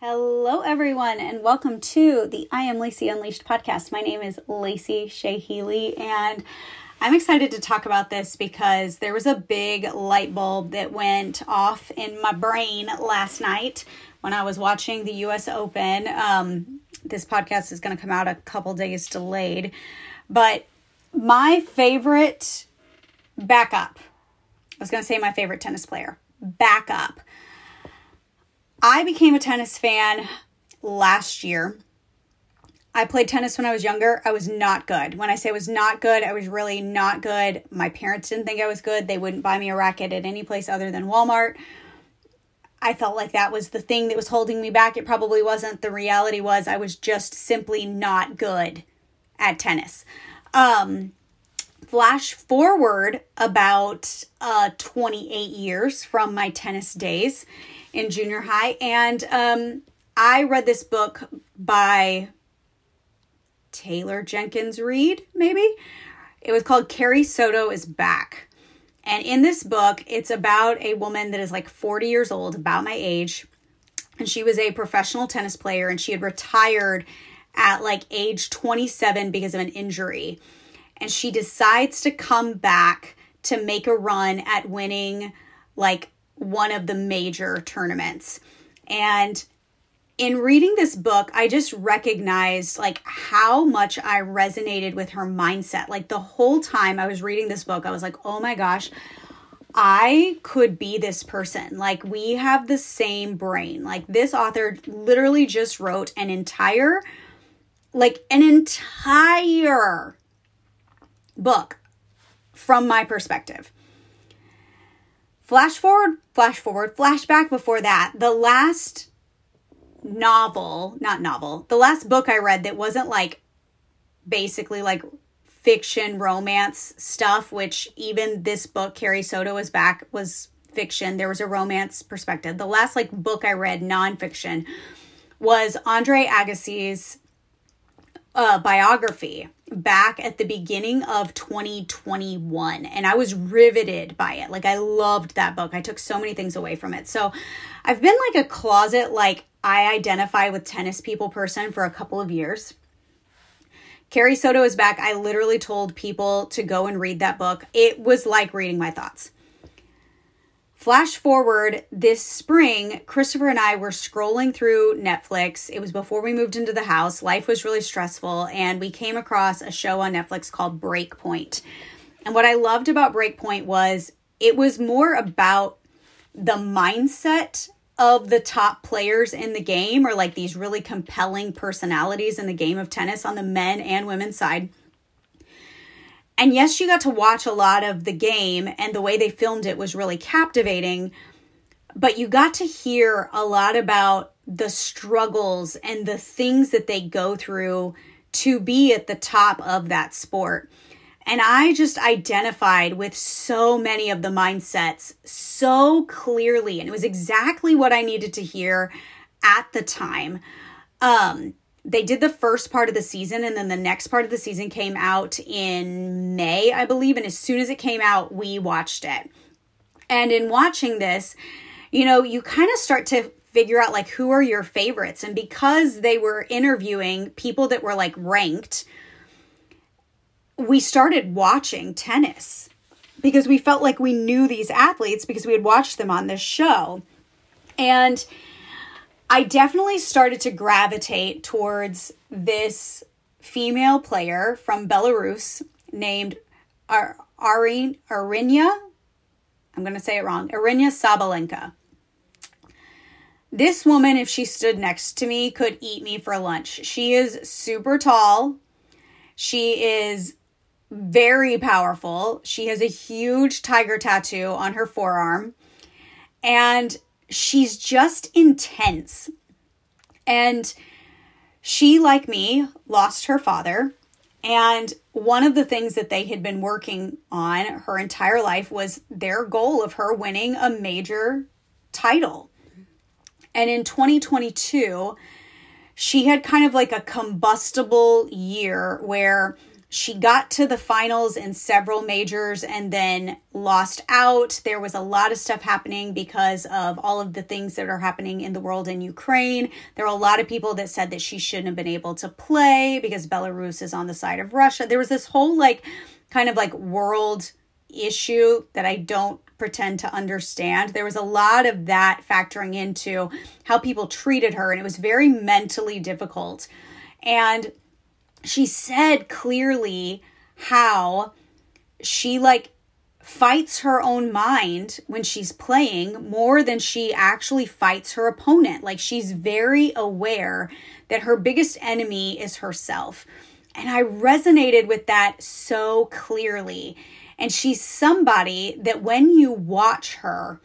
Hello, everyone, and welcome to the I Am Lacey Unleashed podcast. My name is Lacey Shea Healy, and I'm excited to talk about this because there was a big light bulb that went off in my brain last night when I was watching the US Open. Um, this podcast is going to come out a couple days delayed, but my favorite backup, I was going to say my favorite tennis player, backup I became a tennis fan last year. I played tennis when I was younger. I was not good. When I say I was not good, I was really not good. My parents didn't think I was good. They wouldn't buy me a racket at any place other than Walmart. I felt like that was the thing that was holding me back. It probably wasn't. The reality was I was just simply not good at tennis. Um, flash forward about uh, 28 years from my tennis days in junior high. And um, I read this book by Taylor Jenkins Reid, maybe. It was called Carrie Soto is Back. And in this book, it's about a woman that is like 40 years old, about my age. And she was a professional tennis player and she had retired at like age 27 because of an injury. And she decides to come back to make a run at winning like one of the major tournaments. And in reading this book, I just recognized like how much I resonated with her mindset. Like the whole time I was reading this book, I was like, "Oh my gosh, I could be this person. Like we have the same brain. Like this author literally just wrote an entire like an entire book from my perspective. Flash forward, flash forward, flashback before that. The last novel, not novel, the last book I read that wasn't like basically like fiction romance stuff, which even this book, Carrie Soto is back, was fiction. There was a romance perspective. The last like book I read, nonfiction, was Andre Agassi's uh, biography back at the beginning of 2021 and I was riveted by it. Like I loved that book. I took so many things away from it. So I've been like a closet like I identify with tennis people person for a couple of years. Carrie Soto is back. I literally told people to go and read that book. It was like reading my thoughts. Flash forward this spring, Christopher and I were scrolling through Netflix. It was before we moved into the house. Life was really stressful, and we came across a show on Netflix called Breakpoint. And what I loved about Breakpoint was it was more about the mindset of the top players in the game, or like these really compelling personalities in the game of tennis on the men and women's side and yes, you got to watch a lot of the game, and the way they filmed it was really captivating. But you got to hear a lot about the struggles and the things that they go through to be at the top of that sport. And I just identified with so many of the mindsets so clearly. And it was exactly what I needed to hear at the time. Um, they did the first part of the season and then the next part of the season came out in May, I believe. And as soon as it came out, we watched it. And in watching this, you know, you kind of start to figure out like who are your favorites. And because they were interviewing people that were like ranked, we started watching tennis because we felt like we knew these athletes because we had watched them on this show. And I definitely started to gravitate towards this female player from Belarus named Ar- Arin- Aryna. I'm going to say it wrong. Aryna Sabalenka. This woman, if she stood next to me, could eat me for lunch. She is super tall. She is very powerful. She has a huge tiger tattoo on her forearm. And she's just intense. And she, like me, lost her father. And one of the things that they had been working on her entire life was their goal of her winning a major title. And in 2022, she had kind of like a combustible year where she got to the finals in several majors and then lost out. There was a lot of stuff happening because of all of the things that are happening in the world in Ukraine. There are a lot of people that said that she shouldn't have been able to play because Belarus is on the side of Russia. There was this whole like kind of like world issue that I don't pretend to understand. There was a lot of that factoring into how people treated her, and it was very mentally difficult. And she said clearly how she like fights her own mind when she's playing more than she actually fights her opponent. Like she's very aware that her biggest enemy is herself. And I resonated with that so clearly. And she's somebody that when you watch her,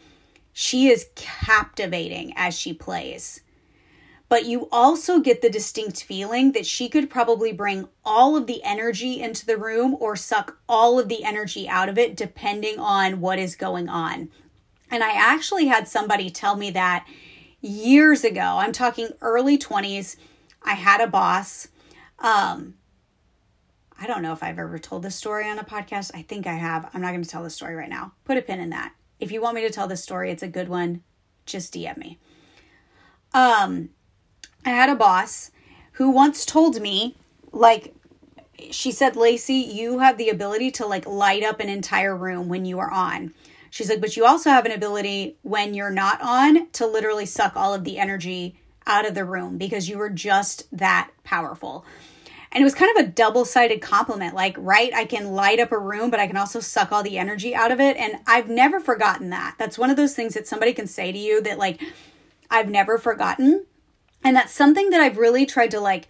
she is captivating as she plays but you also get the distinct feeling that she could probably bring all of the energy into the room or suck all of the energy out of it, depending on what is going on. And I actually had somebody tell me that years ago. I'm talking early 20s. I had a boss. Um, I don't know if I've ever told this story on a podcast. I think I have. I'm not going to tell the story right now. Put a pin in that. If you want me to tell this story, it's a good one. Just DM me. Um, I had a boss who once told me, like, she said, Lacey, you have the ability to like light up an entire room when you are on. She's like, but you also have an ability when you're not on to literally suck all of the energy out of the room because you were just that powerful. And it was kind of a double sided compliment. Like, right, I can light up a room, but I can also suck all the energy out of it. And I've never forgotten that. That's one of those things that somebody can say to you that, like, I've never forgotten. And that's something that I've really tried to like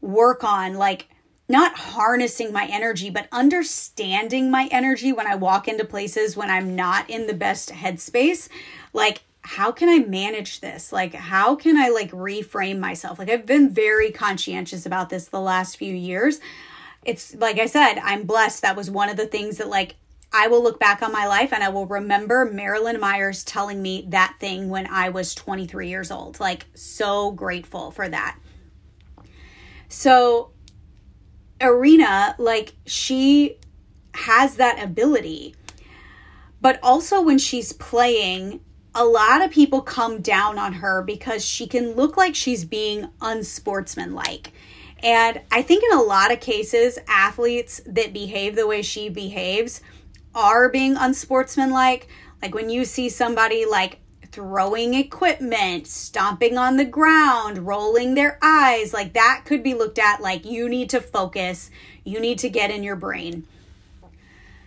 work on, like not harnessing my energy, but understanding my energy when I walk into places when I'm not in the best headspace. Like, how can I manage this? Like, how can I like reframe myself? Like, I've been very conscientious about this the last few years. It's like I said, I'm blessed. That was one of the things that like I will look back on my life and I will remember Marilyn Myers telling me that thing when I was 23 years old. Like, so grateful for that. So, Aryna, like, she has that ability. But also, when she's playing, a lot of people come down on her because she can look like she's being unsportsmanlike. And I think in a lot of cases, athletes that behave the way she behaves are being unsportsmanlike. Like when you see somebody like throwing equipment, stomping on the ground, rolling their eyes, like that could be looked at like you need to focus, you need to get in your brain.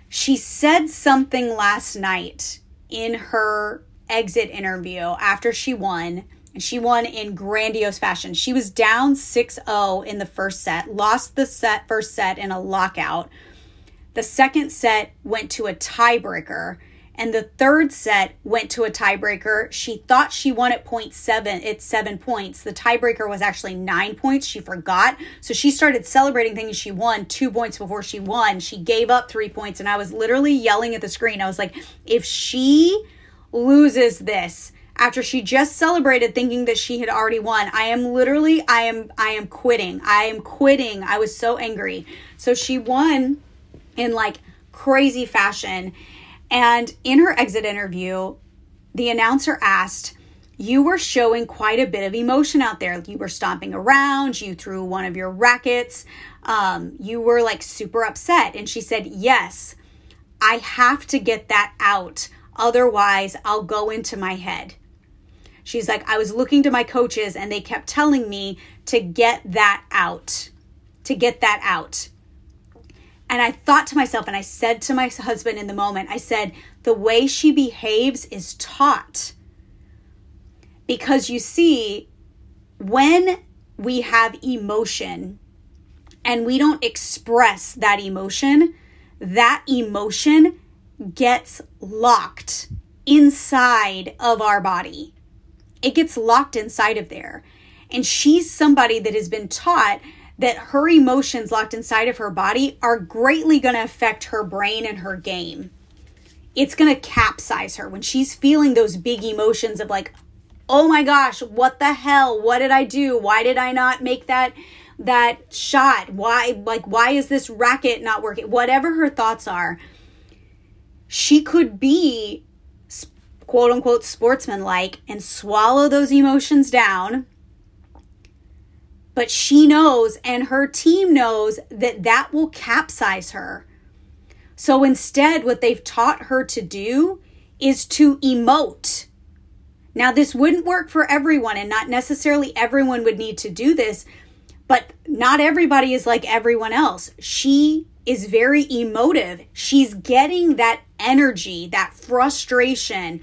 She said something last night in her exit interview after she won. And she won in grandiose fashion. She was down 6 0 in the first set, lost the set first set in a lockout, the second set went to a tiebreaker. And the third set went to a tiebreaker. She thought she won at point seven. It's seven points. The tiebreaker was actually nine points. She forgot. So she started celebrating thinking she won two points before she won. She gave up three points. And I was literally yelling at the screen. I was like, if she loses this, after she just celebrated thinking that she had already won i am literally i am i am quitting i am quitting i was so angry so she won in like crazy fashion. And in her exit interview, the announcer asked, You were showing quite a bit of emotion out there. You were stomping around, you threw one of your rackets, um, you were like super upset. And she said, Yes, I have to get that out. Otherwise, I'll go into my head. She's like, I was looking to my coaches and they kept telling me to get that out, to get that out. And I thought to myself, and I said to my husband in the moment, I said, the way she behaves is taught. Because you see, when we have emotion and we don't express that emotion, that emotion gets locked inside of our body. It gets locked inside of there. And she's somebody that has been taught that her emotions locked inside of her body are greatly going to affect her brain and her game. It's going to capsize her when she's feeling those big emotions of like, oh my gosh, what the hell? What did I do? Why did I not make that that shot? Why, like, why is this racket not working? Whatever her thoughts are, she could be quote unquote sportsmanlike and swallow those emotions down. But she knows and her team knows that that will capsize her. So instead, what they've taught her to do is to emote. Now, this wouldn't work for everyone, and not necessarily everyone would need to do this, but not everybody is like everyone else. She is very emotive. She's getting that energy, that frustration,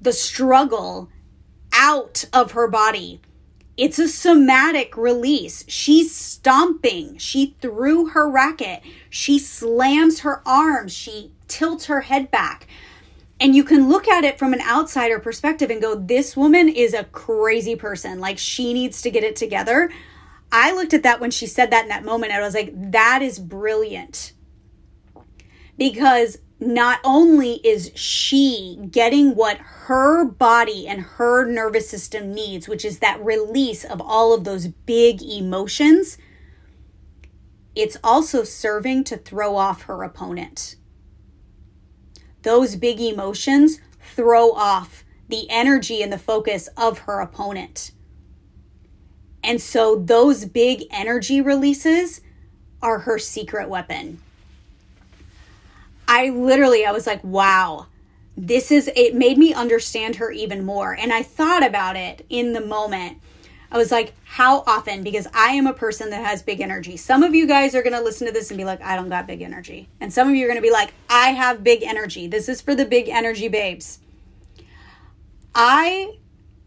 the struggle out of her body. It's a somatic release. She's stomping. She threw her racket. She slams her arms. She tilts her head back. And you can look at it from an outsider perspective and go, this woman is a crazy person. Like, she needs to get it together. I looked at that when she said that in that moment, and I was like, that is brilliant. Because not only is she getting what her body and her nervous system needs, which is that release of all of those big emotions, it's also serving to throw off her opponent. Those big emotions throw off the energy and the focus of her opponent. And so those big energy releases are her secret weapon. I literally, I was like, wow, this is, it made me understand her even more. And I thought about it in the moment. I was like, how often? Because I am a person that has big energy. Some of you guys are going to listen to this and be like, I don't got big energy. And some of you are going to be like, I have big energy. This is for the big energy babes. I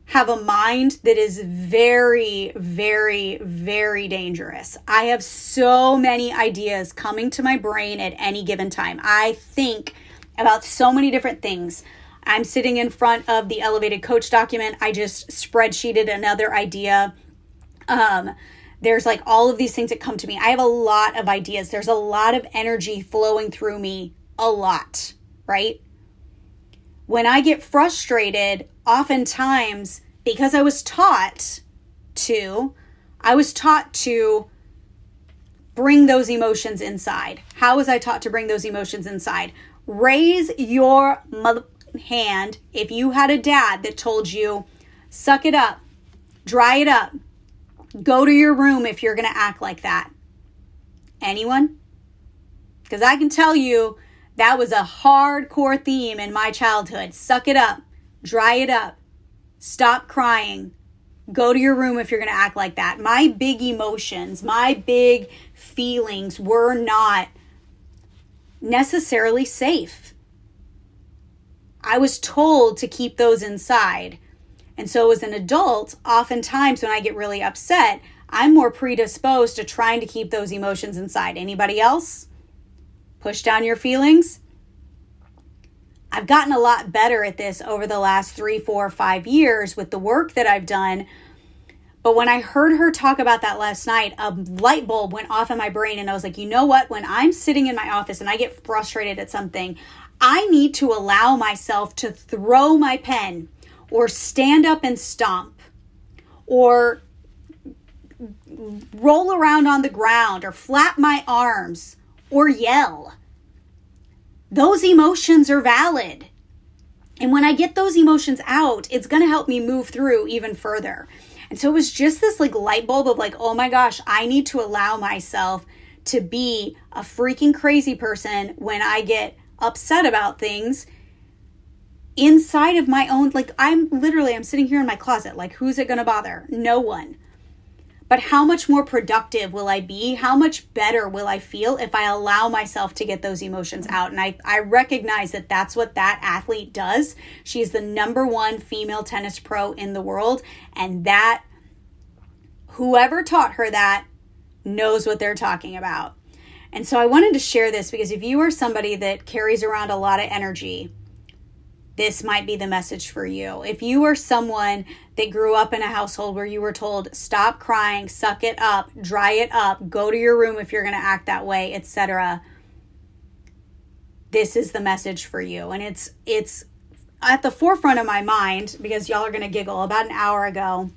have a mind that is very, very, very dangerous. I have so many ideas coming to my brain at any given time. I think about so many different things. I'm sitting in front of the elevated coach document. I just spreadsheeted another idea. Um, there's like all of these things that come to me. I have a lot of ideas. There's a lot of energy flowing through me, a lot, right? When I get frustrated, oftentimes because I was taught to, I was taught to bring those emotions inside. How was I taught to bring those emotions inside? Raise your mother hand if you had a dad that told you, suck it up, dry it up, go to your room if you're going to act like that. Anyone? Because I can tell you that was a hardcore theme in my childhood. Suck it up, dry it up, stop crying, go to your room if you're going to act like that. My big emotions, my big feelings were not necessarily safe. I was told to keep those inside. And so, as an adult, oftentimes when I get really upset, I'm more predisposed to trying to keep those emotions inside. Anybody else? Push down your feelings? I've gotten a lot better at this over the last three, four, five years with the work that I've done. But when I heard her talk about that last night, a light bulb went off in my brain, and I was like, you know what? When I'm sitting in my office and I get frustrated at something, I need to allow myself to throw my pen or stand up and stomp or roll around on the ground or flap my arms or yell those emotions are valid. And when I get those emotions out, it's going to help me move through even further. And so it was just this like light bulb of like, oh my gosh, I need to allow myself to be a freaking crazy person when I get upset about things inside of my own like I'm literally I'm sitting here in my closet like who's it going to bother? No one but how much more productive will I be? How much better will I feel if I allow myself to get those emotions out? And I, I recognize that that's what that athlete does. She is the number one female tennis pro in the world. And that, whoever taught her that, knows what they're talking about. And so I wanted to share this because if you are somebody that carries around a lot of energy, this might be the message for you. If you are someone that grew up in a household where you were told, stop crying, suck it up, dry it up, go to your room if you're going to act that way, etc. This is the message for you. And it's it's at the forefront of my mind because y'all are going to giggle about an hour ago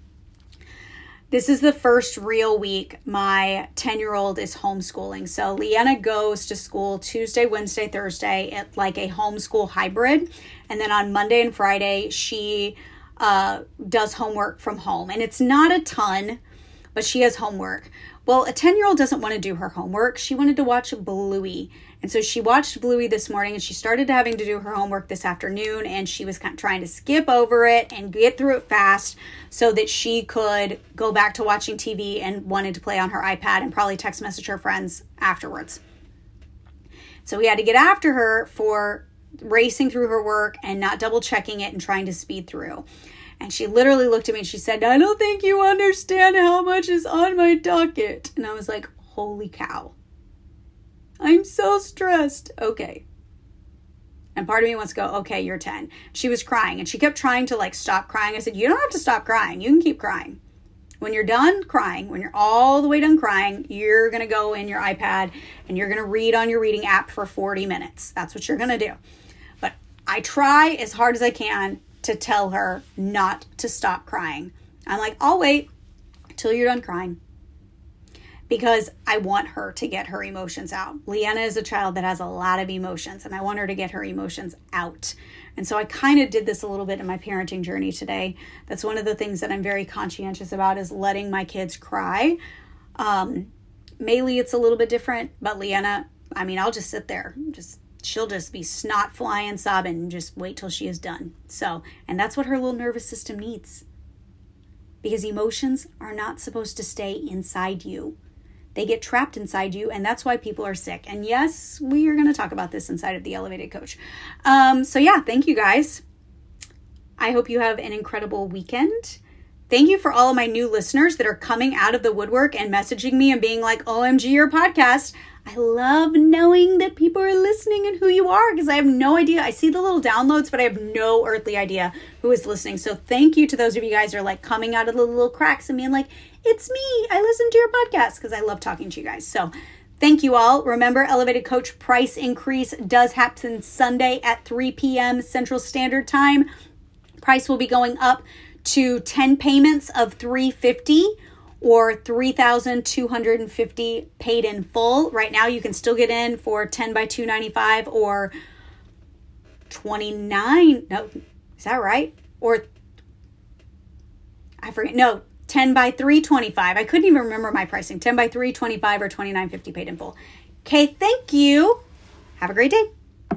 this is the first real week my 10 year old is homeschooling. So Leanna goes to school Tuesday, Wednesday, Thursday at like a homeschool hybrid. And then on Monday and Friday, she uh, does homework from home. And it's not a ton, but she has homework. Well, a 10 year old doesn't want to do her homework. She wanted to watch Bluey. And so she watched Bluey this morning and she started having to do her homework this afternoon. And she was kind of trying to skip over it and get through it fast so that she could go back to watching TV and wanted to play on her iPad and probably text message her friends afterwards. So we had to get after her for racing through her work and not double checking it and trying to speed through. And she literally looked at me and she said, I don't think you understand how much is on my docket. And I was like, holy cow. I'm so stressed. Okay. And part of me wants to go, okay, you're 10. She was crying and she kept trying to like stop crying. I said, you don't have to stop crying. You can keep crying. When you're done crying, when you're all the way done crying, you're going to go in your iPad and you're going to read on your reading app for 40 minutes. That's what you're going to do. But I try as hard as I can to tell her not to stop crying. I'm like, I'll wait till you're done crying because I want her to get her emotions out. Leanna is a child that has a lot of emotions, and I want her to get her emotions out. And so I kind of did this a little bit in my parenting journey today. That's one of the things that I'm very conscientious about is letting my kids cry. Um, Maylee, it's a little bit different, but Leanna, I mean, I'll just sit there, just she'll just be snot flying, sobbing, and just wait till she is done. So, and that's what her little nervous system needs. Because emotions are not supposed to stay inside you. They get trapped inside you, and that's why people are sick. And yes, we are going to talk about this inside of the Elevated Coach. Um, so, yeah, thank you guys. I hope you have an incredible weekend. Thank you for all of my new listeners that are coming out of the woodwork and messaging me and being like, OMG, your podcast. I love knowing that people are listening and who you are because I have no idea. I see the little downloads, but I have no earthly idea who is listening. So thank you to those of you guys are like coming out of the little cracks and being like, it's me. I listen to your podcast because I love talking to you guys. So thank you all. Remember, Elevated Coach price increase does happen Sunday at 3 p.m. Central Standard Time. Price will be going up to 10 payments of 350 or 3250 paid in full. Right now you can still get in for 10 by 295 or 29 no is that right? Or I forget no 10 by 325. I couldn't even remember my pricing. 10 by 325 or 2950 paid in full. Okay, thank you. Have a great day.